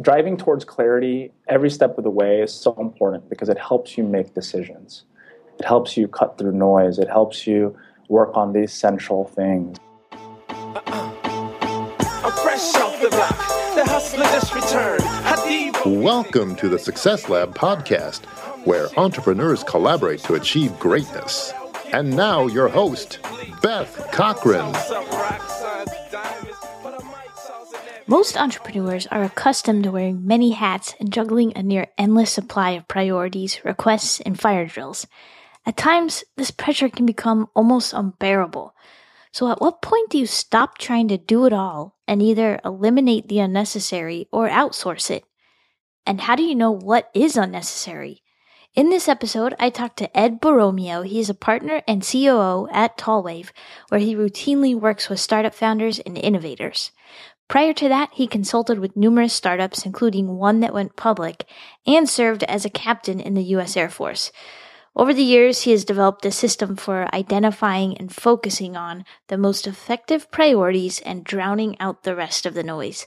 driving towards clarity every step of the way is so important because it helps you make decisions. It helps you cut through noise. It helps you work on the essential things. Welcome to the Success Lab podcast, where entrepreneurs collaborate to achieve greatness. And now, your host, Beth Cochran. Most entrepreneurs are accustomed to wearing many hats and juggling a near endless supply of priorities, requests, and fire drills. At times, this pressure can become almost unbearable. So, at what point do you stop trying to do it all and either eliminate the unnecessary or outsource it? And how do you know what is unnecessary? In this episode, I talked to Ed Borromeo. He is a partner and COO at Tallwave, where he routinely works with startup founders and innovators. Prior to that, he consulted with numerous startups, including one that went public, and served as a captain in the U.S. Air Force. Over the years, he has developed a system for identifying and focusing on the most effective priorities and drowning out the rest of the noise.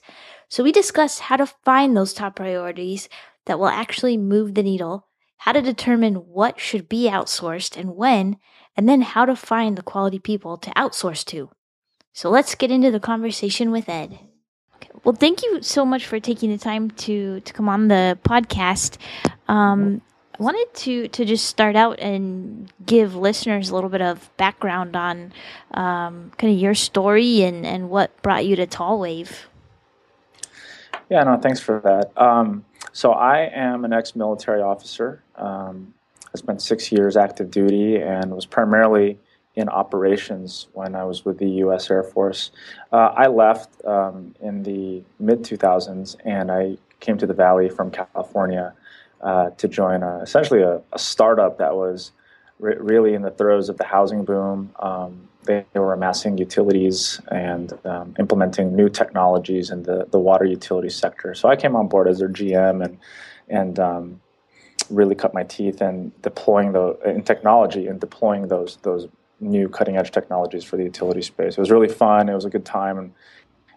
So we discuss how to find those top priorities that will actually move the needle, how to determine what should be outsourced and when, and then how to find the quality people to outsource to. So let's get into the conversation with Ed. Okay. Well, thank you so much for taking the time to to come on the podcast. Um, I wanted to to just start out and give listeners a little bit of background on um, kind of your story and and what brought you to Tallwave. Yeah, no, thanks for that. Um, so I am an ex-military officer. Um, I spent six years active duty and was primarily in operations when I was with the U.S. Air Force. Uh, I left um, in the mid 2000s and I came to the Valley from California uh, to join a, essentially a, a, startup that was re- really in the throes of the housing boom. Um, they, they, were amassing utilities and um, implementing new technologies in the, the water utility sector. So I came on board as their GM and and um, really cut my teeth in deploying the in technology and deploying those those new cutting edge technologies for the utility space. It was really fun. It was a good time, and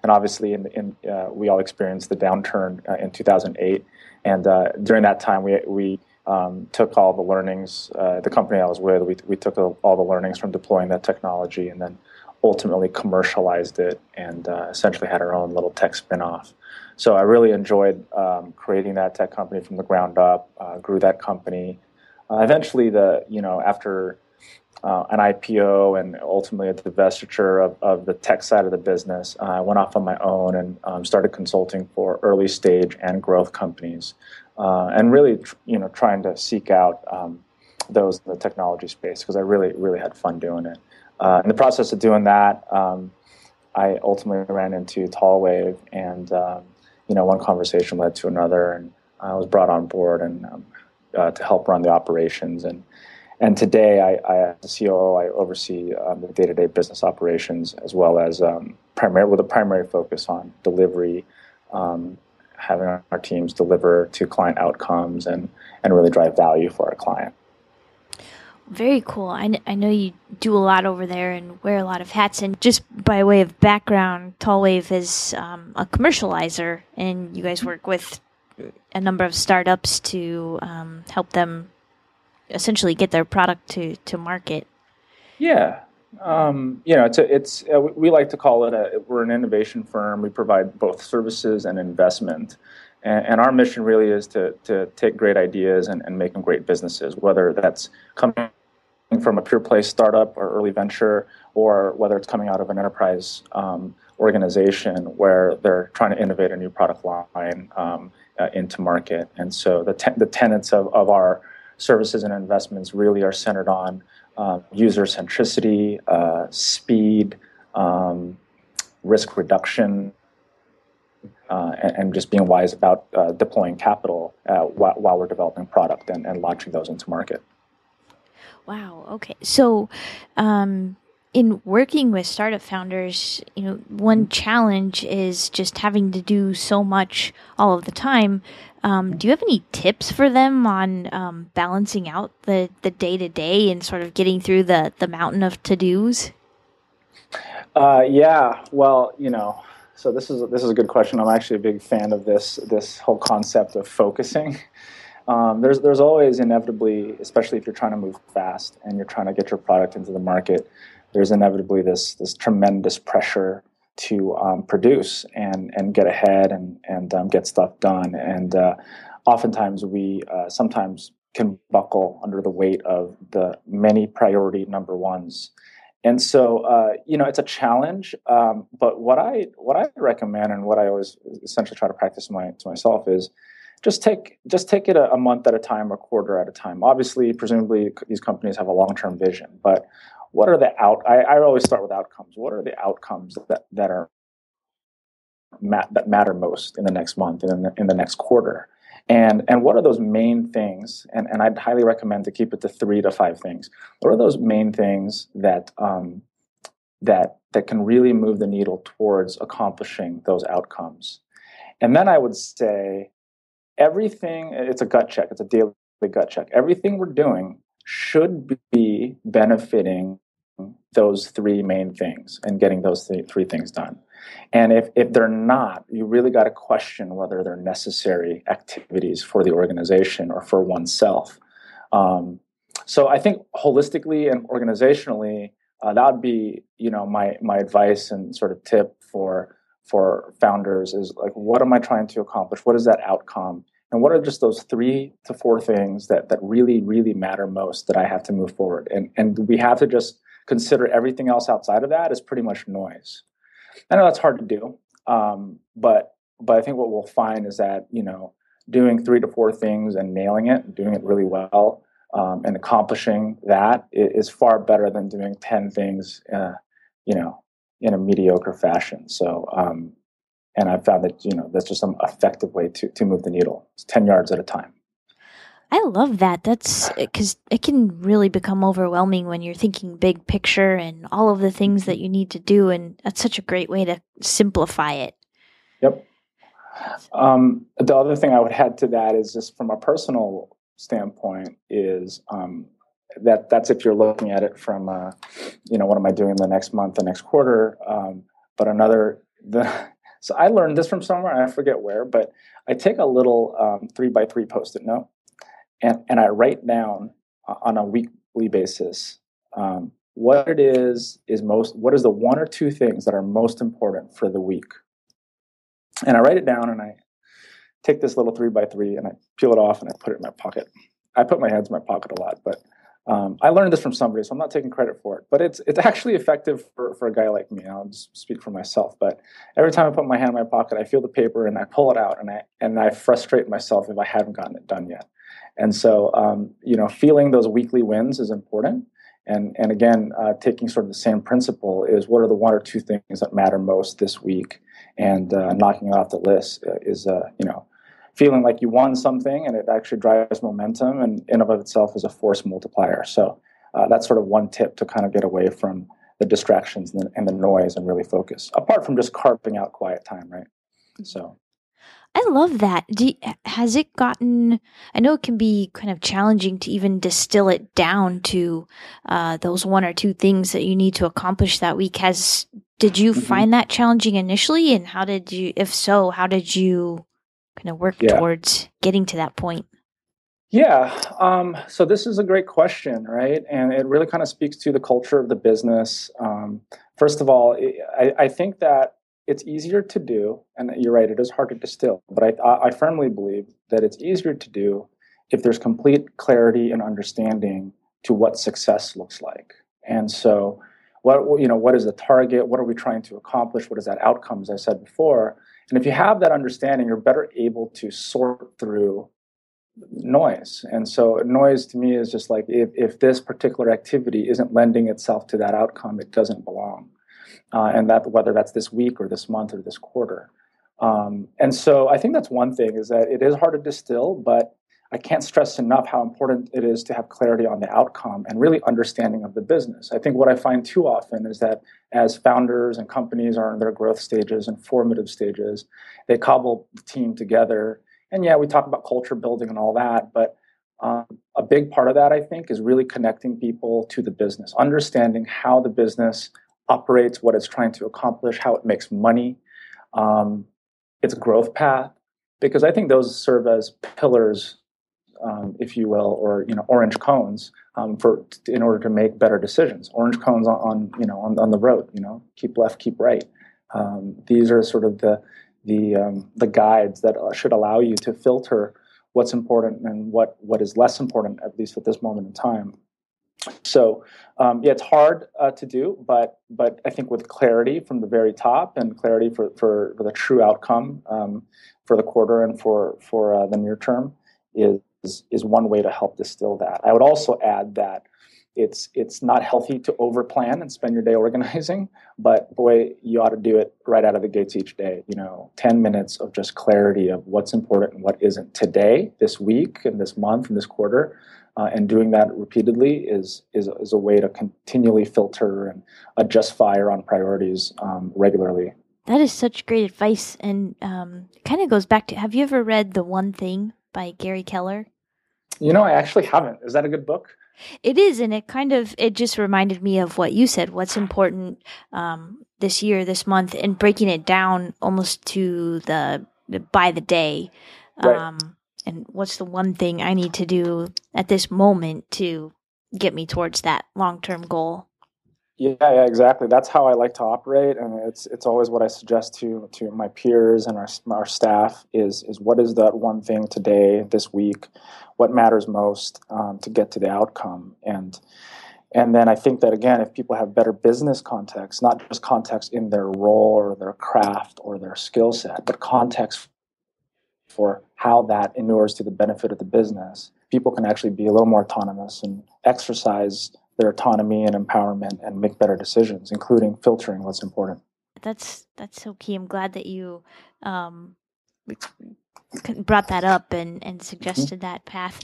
and obviously, in, in uh, we all experienced the downturn uh, in 2008. And uh, during that time, we we um, took all the learnings. Uh, the company I was with, we we took all the learnings from deploying that technology, and then ultimately commercialized it, and uh, essentially had our own little tech spinoff. So I really enjoyed um, creating that tech company from the ground up. Uh, grew that company. eventually, the you know after uh, an IPO and ultimately a divestiture of, of the tech side of the business. Uh, I went off on my own and um, started consulting for early stage and growth companies, uh, and really, you know, trying to seek out um, those in the technology space because I really, really had fun doing it. Uh, in the process of doing that, um, I ultimately ran into Tallwave, and um, you know, one conversation led to another, and I was brought on board and um, uh, to help run the operations and and today, I, I as COO, I oversee um, the day-to-day business operations as well as um, primary with a primary focus on delivery, um, having our teams deliver to client outcomes and and really drive value for our client. Very cool. I, I know you do a lot over there and wear a lot of hats. And just by way of background, Tallwave is um, a commercializer, and you guys work with a number of startups to um, help them essentially get their product to to market. Yeah, um, you know, it's a, it's uh, we like to call it a we're an innovation firm. We provide both services and investment, and, and our mission really is to to take great ideas and, and make them great businesses. Whether that's coming from a pure play startup or early venture, or whether it's coming out of an enterprise um, organization where they're trying to innovate a new product line um, uh, into market. And so the te- the tenets of, of our services and investments really are centered on uh, user centricity, uh, speed, um, risk reduction, uh, and, just being wise about uh, deploying capital uh, while, while, we're developing product and, and, launching those into market. Wow. Okay. So, um, in working with startup founders, you know, one challenge is just having to do so much all of the time. Um, do you have any tips for them on um, balancing out the the day to day and sort of getting through the the mountain of to dos? Uh, yeah. Well, you know, so this is this is a good question. I'm actually a big fan of this this whole concept of focusing. Um, there's there's always inevitably, especially if you're trying to move fast and you're trying to get your product into the market, there's inevitably this this tremendous pressure to um, produce and and get ahead and and um, get stuff done. And uh, oftentimes we uh, sometimes can buckle under the weight of the many priority number ones. And so, uh, you know, it's a challenge. Um, but what I what I recommend and what I always essentially try to practice my, to myself is just take just take it a, a month at a time or quarter at a time. Obviously, presumably, these companies have a long term vision. But what are the out? I, I always start with outcomes. What are the outcomes that that are that matter most in the next month and in the, in the next quarter? And, and what are those main things? And, and I'd highly recommend to keep it to three to five things. What are those main things that, um, that, that can really move the needle towards accomplishing those outcomes? And then I would say everything, it's a gut check, it's a daily gut check. Everything we're doing should be benefiting those three main things and getting those th- three things done. And if, if they're not, you really got to question whether they're necessary activities for the organization or for oneself. Um, so I think holistically and organizationally, uh, that would be you know my my advice and sort of tip for for founders is like what am I trying to accomplish? What is that outcome? And what are just those three to four things that that really really matter most that I have to move forward? And and we have to just consider everything else outside of that is pretty much noise. I know that's hard to do, um, but but I think what we'll find is that you know doing three to four things and nailing it, and doing it really well, um, and accomplishing that is far better than doing ten things, uh, you know, in a mediocre fashion. So, um, and I've found that you know that's just some effective way to to move the needle. It's ten yards at a time. I love that. That's because it can really become overwhelming when you're thinking big picture and all of the things that you need to do. And that's such a great way to simplify it. Yep. Um, the other thing I would add to that is just from a personal standpoint is um, that that's if you're looking at it from, uh, you know, what am I doing the next month, the next quarter? Um, but another, the, so I learned this from somewhere, I forget where, but I take a little um, three by three post-it note and, and I write down uh, on a weekly basis um, what it is is most what is the one or two things that are most important for the week. And i write it down and i take this little three by three and i peel it off and i put it in my pocket. I put my hands in my pocket a lot but um, i learned this from somebody so i'm not taking credit for it but it's it's actually effective for, for a guy like me. I'll just speak for myself but every time i put my hand in my pocket i feel the paper and i pull it out and i and i frustrate myself if i haven't gotten it done yet. And so, um, you know, feeling those weekly wins is important. And, and again, uh, taking sort of the same principle is what are the one or two things that matter most this week, and uh, knocking it off the list uh, is, uh, you know, feeling like you won something, and it actually drives momentum, and in and of itself is a force multiplier. So uh, that's sort of one tip to kind of get away from the distractions and the, and the noise and really focus. Apart from just carving out quiet time, right? So I love that. You, has it gotten? I know it can be kind of challenging to even distill it down to uh, those one or two things that you need to accomplish that week. Has did you mm-hmm. find that challenging initially, and how did you? If so, how did you kind of work yeah. towards getting to that point? Yeah. Um, so this is a great question, right? And it really kind of speaks to the culture of the business. Um, first of all, I, I think that it's easier to do, and you're right, it is hard to distill, but I, I firmly believe that it's easier to do if there's complete clarity and understanding to what success looks like. And so, what you know, what is the target? What are we trying to accomplish? What is that outcome? As I said before, and if you have that understanding, you're better able to sort through noise. And so, noise to me is just like if, if this particular activity isn't lending itself to that outcome, it doesn't belong uh, and that whether that's this week or this month or this quarter. Um, and so I think that's one thing is that it is hard to distill, but I can't stress enough how important it is to have clarity on the outcome and really understanding of the business. I think what I find too often is that as founders and companies are in their growth stages and formative stages, they cobble the team together. And yeah, we talk about culture building and all that, but um, a big part of that, I think, is really connecting people to the business, understanding how the business operates, what it's trying to accomplish, how it makes money, um, its growth path, because I think those serve as pillars, um, if you will, or you know, orange cones um, for in order to make better decisions. Orange cones on, on you know on, on the road. You know, keep left, keep right. Um, these are sort of the the um, the guides that uh, should allow you to filter what's important and what what is less important, at least at this moment in time. So um, yeah, it's hard uh, to do, but but I think with clarity from the very top and clarity for for, for the true outcome um, for the quarter and for for uh, the near term is is is one way to help distill that. I would also add that it's it's not healthy to overplan and spend your day organizing, but boy, you ought to do it right out of the gates each day. You know, ten minutes of just clarity of what's important and what isn't today, this week, and this month, and this quarter uh, and doing that repeatedly is, is, is a way to continually filter and adjust fire on priorities um, regularly. That is such great advice, and um, kind of goes back to Have you ever read The One Thing by Gary Keller? You know, I actually haven't. Is that a good book? It is, and it kind of it just reminded me of what you said. What's important um, this year, this month, and breaking it down almost to the by the day. Right. Um, and what's the one thing I need to do at this moment to get me towards that long term goal? Yeah, yeah, exactly. That's how I like to operate, and it's it's always what I suggest to to my peers and our our staff is is what is that one thing today, this week, what matters most um, to get to the outcome, and and then I think that again, if people have better business context, not just context in their role or their craft or their skill set, but context for how that inures to the benefit of the business, people can actually be a little more autonomous and exercise their autonomy and empowerment and make better decisions, including filtering what's important. That's that's so key. I'm glad that you um, brought that up and and suggested mm-hmm. that path.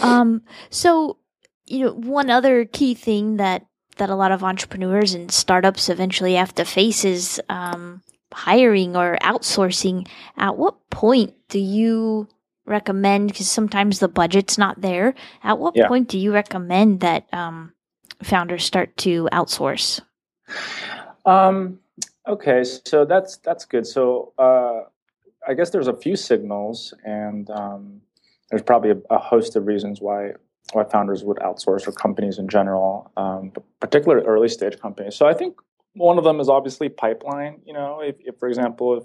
Um, so you know, one other key thing that that a lot of entrepreneurs and startups eventually have to face is um, hiring or outsourcing, at what point do you recommend? Because sometimes the budget's not there. At what yeah. point do you recommend that um, founders start to outsource? Um, okay, so that's that's good. So uh, I guess there's a few signals, and um, there's probably a, a, host of reasons why why founders would outsource or companies in general, um, particularly early stage companies. So I think one of them is obviously pipeline. You know, if, if for example, if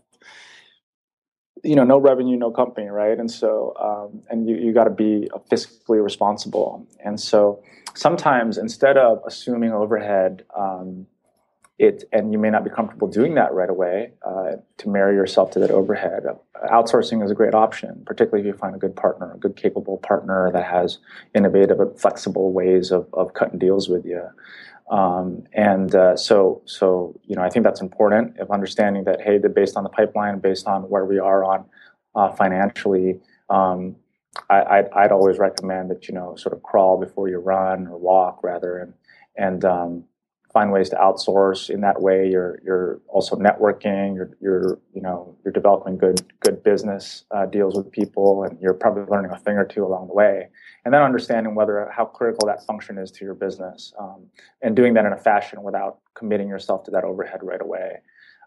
you know, no revenue, no company, right? And so, um, and you, you got to be fiscally responsible. And so, sometimes instead of assuming overhead, um, it and you may not be comfortable doing that right away uh, to marry yourself to that overhead. outsourcing is a great option, particularly if you find a good partner, a good capable partner that has innovative flexible ways of, of cutting deals with you. Um, and uh, so, so you know, I think that's important of understanding that hey, that based on the pipeline, based on where we are on uh, financially, um, I, would I'd always recommend that you know sort of crawl before you run or walk rather, and and um, find ways to outsource. In that way, you're you're also networking. You're you're you know you're developing good good business uh, deals with people, and you're probably learning a thing or two along the way. And then understanding whether how critical that function is to your business, um, and doing that in a fashion without committing yourself to that overhead right away.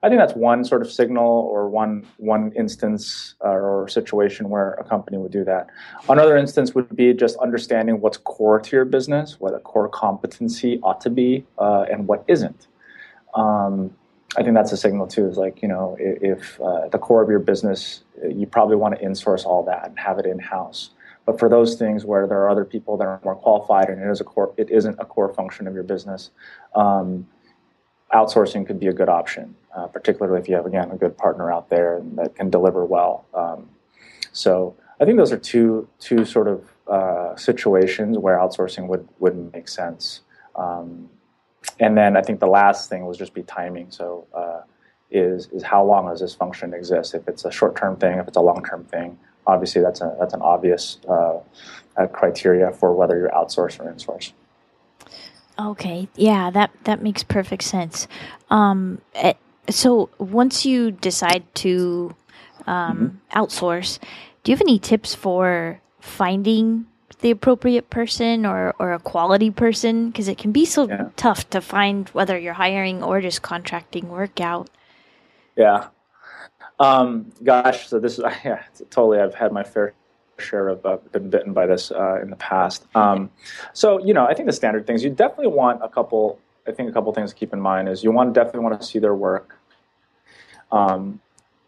I think that's one sort of signal or one one instance uh, or situation where a company would do that. Another instance would be just understanding what's core to your business, what a core competency ought to be, uh, and what isn't. Um, I think that's a signal too. Is like you know if, uh, the core of your business, you probably want to insource all that and have it in house. But for those things where there are other people that are more qualified and it is a core, it isn't a core function of your business. Um, outsourcing could be a good option, uh, particularly if you have again a good partner out there that can deliver well. Um, so I think those are two two sort of uh, situations where outsourcing would would make sense. Um, and then I think the last thing was just be timing. So uh, is is how long does this function exist? If it's a short term thing, if it's a long term thing, obviously that's a that's an obvious uh, criteria for whether you're outsourced or insourced. Okay, yeah, that that makes perfect sense. Um, eh, so once you decide to um, mm-hmm. outsource, do you have any tips for finding the appropriate person or, or a quality person? Because it can be so yeah. tough to find whether you're hiring or just contracting work out. Yeah, Um, gosh, so this is yeah, totally. I've had my fair share of uh, been bitten by this uh, in the past. Um, so you know, I think the standard things you definitely want a couple. I think a couple things to keep in mind is you want definitely want to see their work. Um,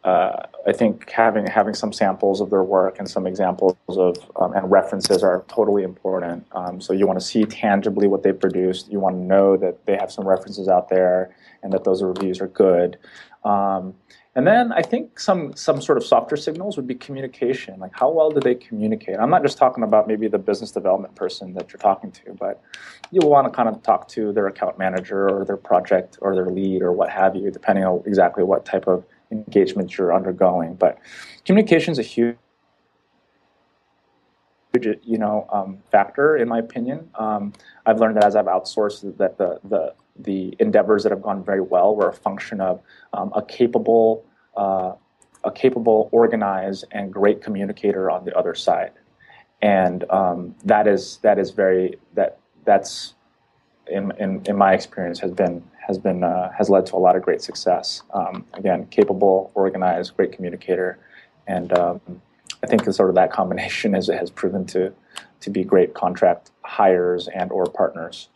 uh, I think having having some samples of their work and some examples of um, and references are totally important. Um, so you want to see tangibly what they produced. You want to know that they have some references out there and that those reviews are good. Um, and then I think some some sort of softer signals would be communication. Like how well do they communicate? I'm not just talking about maybe the business development person that you're talking to, but you want to kind of talk to their account manager or their project or their lead or what have you, depending on exactly what type of engagement you're undergoing. But communication is a huge you know um, factor in my opinion. Um, I've learned that as I've outsourced that the the the endeavors that have gone very well were a function of um, a capable uh, a capable, organized, and great communicator on the other side, and um, that is that is very that that's in, in, in my experience has been has been uh, has led to a lot of great success. Um, again, capable, organized, great communicator, and um, I think sort of that combination is, it has proven to to be great contract hires and or partners.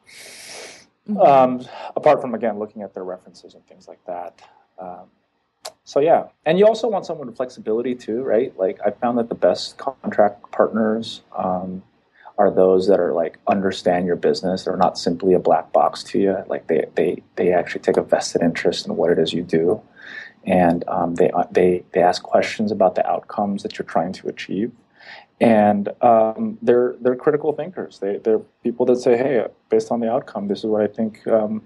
Mm-hmm. Um, apart from again looking at their references and things like that. So yeah, and you also want someone with flexibility too, right? Like I found that the best contract partners um, are those that are like understand your business. They're not simply a black box to you. Like they they they actually take a vested interest in what it is you do, and um, they uh, they they ask questions about the outcomes that you're trying to achieve. And um, they're they're critical thinkers. They they're people that say, hey, based on the outcome, this is what I think um,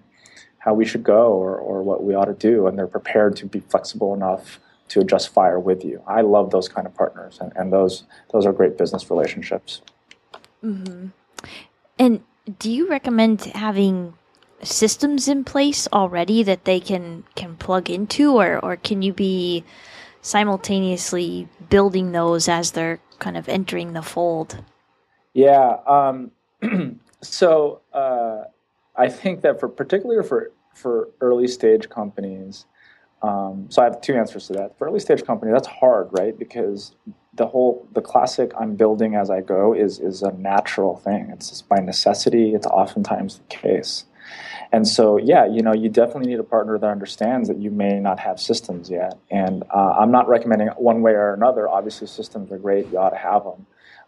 how we should go or or what we ought to do, and they're prepared to be flexible enough to adjust fire with you. I love those kind of partners, and, and those those are great business relationships. Mm-hmm. And do you recommend having systems in place already that they can can plug into, or or can you be simultaneously building those as they're kind of entering the fold? Yeah. Um, so uh, I think that for particularly for for early stage companies, um, so I have two answers to that. For early stage company, that's hard, right? Because the whole the classic I'm building as I go is is a natural thing. It's just by necessity. It's oftentimes the case. And so, yeah, you know, you definitely need a partner that understands that you may not have systems yet. And uh, I'm not recommending one way or another. Obviously, systems are great; you ought to have them,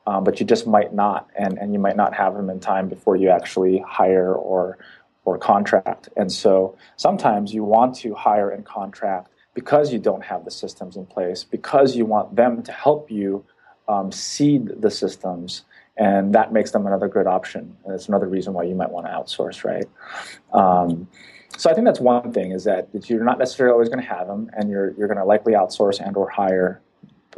um, but you just might not, and and you might not have them in time before you actually hire or or contract. And so, sometimes you want to hire and contract because you don't have the systems in place, because you want them to help you um, seed the systems, and that makes them another good option. And it's another reason why you might want to outsource, right? Um, so I think that's one thing is that you're not necessarily always going to have them, and you're you're going to likely outsource and or hire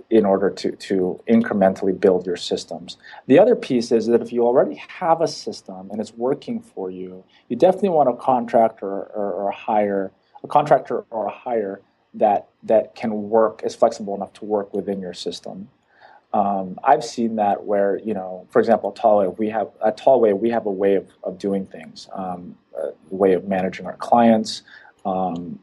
in order to to incrementally build your systems. The other piece is that if you already have a system and it's working for you, you definitely want a contractor or, or a hire a contractor or a hire that that can work is flexible enough to work within your system. Um, I've seen that where you know, for example, Tallwave, we have at Tallwave we have a way of, of doing things, um, a way of managing our clients, um,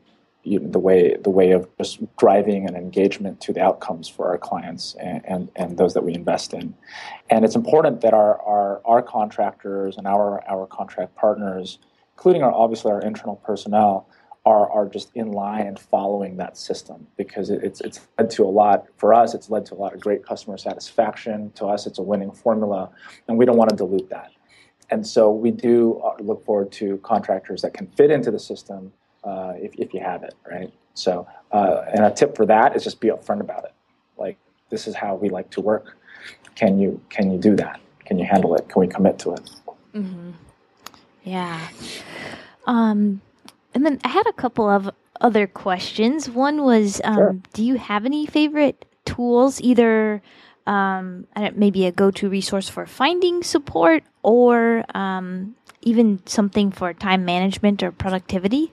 you know, the way the way of just driving an engagement to the outcomes for our clients and, and, and those that we invest in. And it's important that our, our our contractors and our our contract partners, including our obviously our internal personnel, are, are just in line and following that system because it, it's, it's led to a lot, for us, it's led to a lot of great customer satisfaction. To us, it's a winning formula, and we don't want to dilute that. And so we do uh, look forward to contractors that can fit into the system uh, if, if you have it, right? So, uh, and a tip for that is just be upfront about it. Like, this is how we like to work. Can you can you do that? Can you handle it? Can we commit to it? Mm-hmm. Yeah. Um, and then I had a couple of other questions. One was, um, sure. do you have any favorite tools, either um, maybe a go-to resource for finding support, or um, even something for time management or productivity?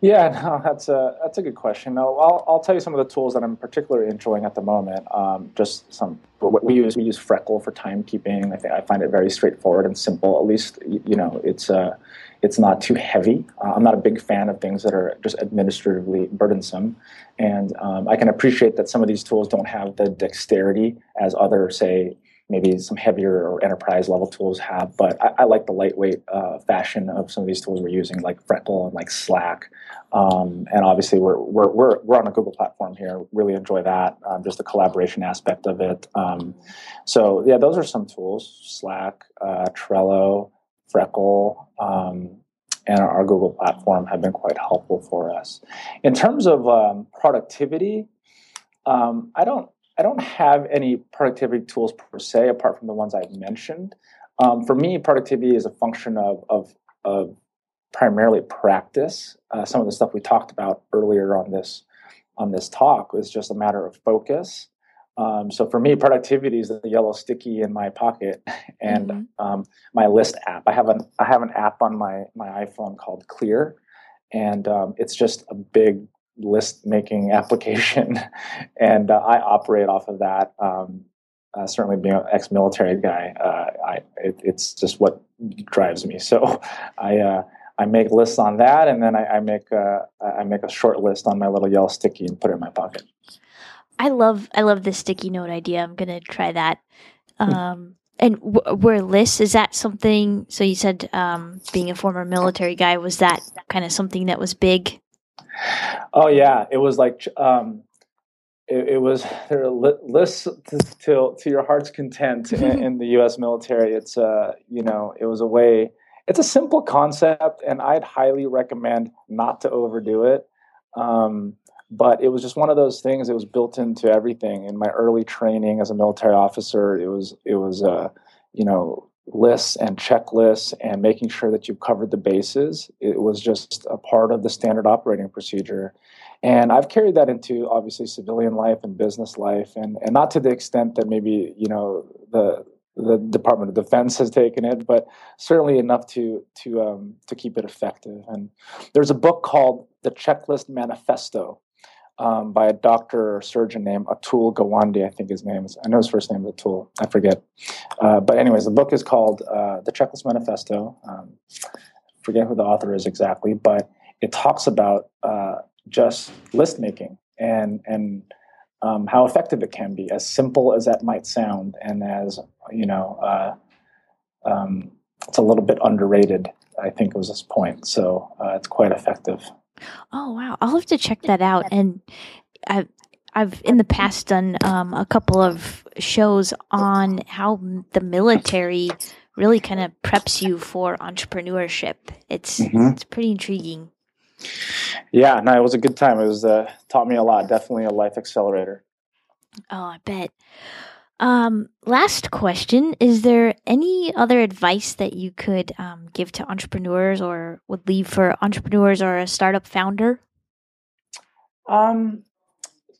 Yeah, no, that's a that's a good question. No, I'll I'll tell you some of the tools that I'm particularly enjoying at the moment. Um, just some what we use we use Freckle for timekeeping. I think I find it very straightforward and simple. At least you know it's uh, it's not too heavy. Uh, I'm not a big fan of things that are just administratively burdensome, and um, I can appreciate that some of these tools don't have the dexterity as other say maybe some heavier or enterprise level tools have. But I, I like the lightweight uh, fashion of some of these tools we're using, like Freckle and like Slack. Um, and obviously, we're, we're, we're, we're on a Google platform here. Really enjoy that, um, just the collaboration aspect of it. Um, so, yeah, those are some tools Slack, uh, Trello, Freckle. Um, and our Google platform have been quite helpful for us. In terms of um, productivity, um, I don't I don't have any productivity tools per se, apart from the ones I've mentioned. Um, for me, productivity is a function of, of, of primarily practice. Uh, some of the stuff we talked about earlier on this on this talk was just a matter of focus. Um, so for me, productivity is the yellow sticky in my pocket and mm-hmm. um, my list app. I have an I have an app on my my iPhone called Clear, and um, it's just a big list making application, and uh, I operate off of that. Um, uh, certainly, being an ex military guy, uh, I it, it's just what drives me. So, I uh, I make lists on that, and then I, I make a, I make a short list on my little yellow sticky and put it in my pocket. I love I love the sticky note idea. I'm gonna try that. Hmm. Um, and w- were lists is that something? So you said um, being a former military guy was that kind of something that was big Oh yeah, it was like um, it, it, was there lists to, to, to your heart's content in, in, the U.S. military. It's uh, you know it was a way. It's a simple concept, and I'd highly recommend not to overdo it. Um, but it was just one of those things. It was built into everything. In my early training as a military officer, it was it was uh, you know lists and checklists and making sure that you've covered the bases. It was just a part of the standard operating procedure. And I've carried that into obviously civilian life and business life, and, and not to the extent that maybe, you know, the the Department of Defense has taken it, but certainly enough to to um, to keep it effective. And there's a book called The Checklist Manifesto um, by a doctor or surgeon named Atul Gawande, I think his name is. I know his first name is Atul. I forget. Uh, but anyways, the book is called uh, The Checklist Manifesto. Um, forget who the author is exactly, but it talks about uh, just list making and and um, how effective it can be, as simple as that might sound, and as you know, uh, um, it's a little bit underrated. I think it was this point, so uh, it's quite effective. Oh wow, I'll have to check that out. And I've I've in the past done um, a couple of shows on how the military really kind of preps you for entrepreneurship. It's mm-hmm. it's pretty intriguing. Yeah, no, it was a good time. It was uh, taught me a lot. Definitely a life accelerator. Oh, I bet. Um, last question: Is there any other advice that you could um, give to entrepreneurs, or would leave for entrepreneurs or a startup founder? Um,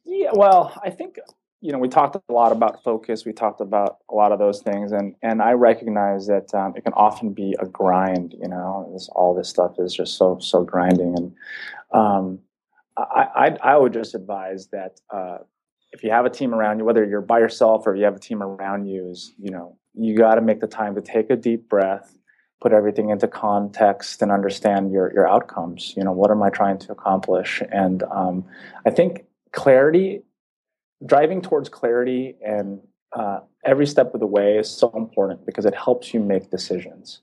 yeah, well, I think you know we talked a lot about focus. We talked about a lot of those things, and and I recognize that um, it can often be a grind. You know, this, all this stuff is just so so grinding, and um, I, I I would just advise that. Uh, if you have a team around you, whether you're by yourself or you have a team around you, is you know you got to make the time to take a deep breath, put everything into context, and understand your your outcomes. You know, what am I trying to accomplish? And um, I think clarity, driving towards clarity, and uh, every step of the way is so important because it helps you make decisions.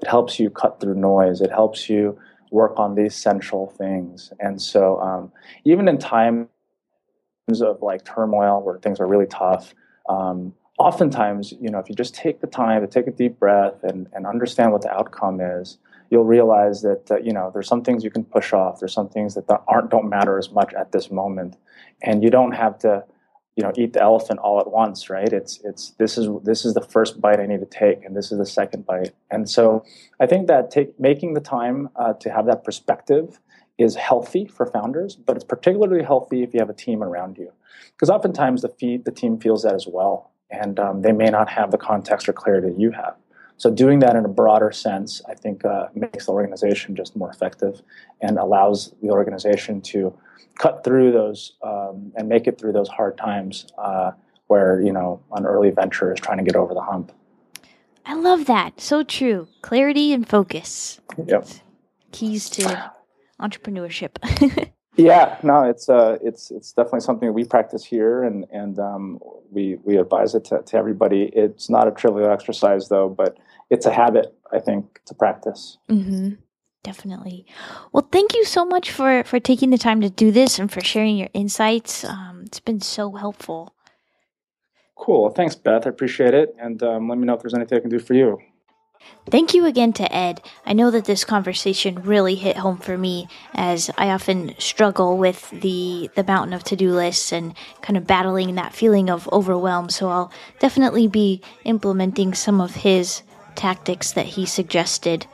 It helps you cut through noise. It helps you work on these central things. And so, um, even in time of like turmoil where things are really tough, um, oftentimes, you know, if you just take the time to take a deep breath and, and understand what the outcome is, you'll realize that uh, you know there's some things you can push off. There's some things that aren't don't matter as much at this moment, and you don't have to, you know, eat the elephant all at once, right? It's it's this is this is the first bite I need to take, and this is the second bite, and so I think that take making the time uh, to have that perspective is healthy for founders, but it's particularly healthy if you have a team around you, because oftentimes the fee- the team feels that as well, and um, they may not have the context or clarity that you have. So doing that in a broader sense, I think, uh, makes the organization just more effective and allows the organization to cut through those um, and make it through those hard times uh, where you know an early venture is trying to get over the hump. I love that. So true. Clarity and focus. Yep. Keys to entrepreneurship. yeah, no, it's uh, it's it's definitely something we practice here, and and um, we we advise it to, to everybody. It's not a trivial exercise though, but it's a habit I think to practice. Mm-hmm. Definitely. Well, thank you so much for for taking the time to do this and for sharing your insights. Um, it's been so helpful. Cool. Thanks, Beth. I appreciate it. And um, let me know if there's anything I can do for you. Thank you again to Ed. I know that this conversation really hit home for me as I often struggle with the the mountain of to-do lists and kind of battling that feeling of overwhelm. So I'll definitely be implementing some of his tactics that he suggested.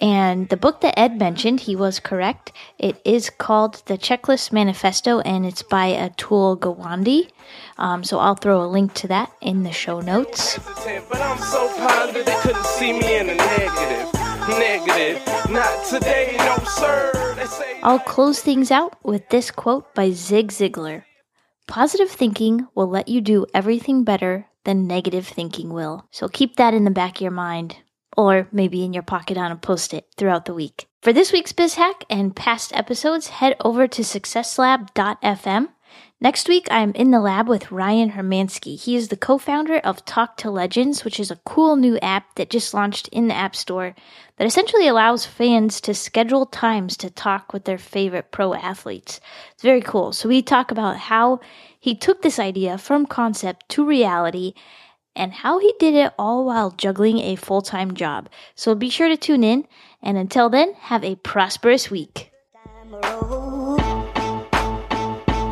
And the book that Ed mentioned, he was correct. It is called The Checklist Manifesto and it's by Atul Gawande. Um, so I'll throw a link to that in the show notes. But I'm so positive they couldn't see me in a negative. Negative. Not today, no sir. I'll close things out with this quote by Zig Ziglar. Positive thinking will let you do everything better than negative thinking will. So keep that in the back of your mind or maybe in your pocket on a post it throughout the week. For this week's Biz Hack and past episodes, head over to successlab.fm. Next week, I'm in the lab with Ryan Hermansky. He is the co founder of Talk to Legends, which is a cool new app that just launched in the App Store that essentially allows fans to schedule times to talk with their favorite pro athletes. It's very cool. So, we talk about how he took this idea from concept to reality and how he did it all while juggling a full time job. So be sure to tune in, and until then, have a prosperous week.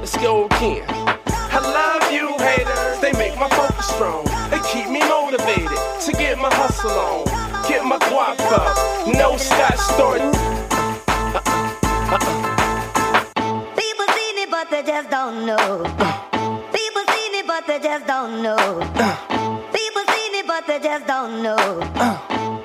Let's go again. I love you, haters. They make my focus strong. They keep me motivated to get my hustle on, get my guap up. No Scott story. People see me, but they just don't know. People see me, but they just don't know. Uh just don't know. Uh.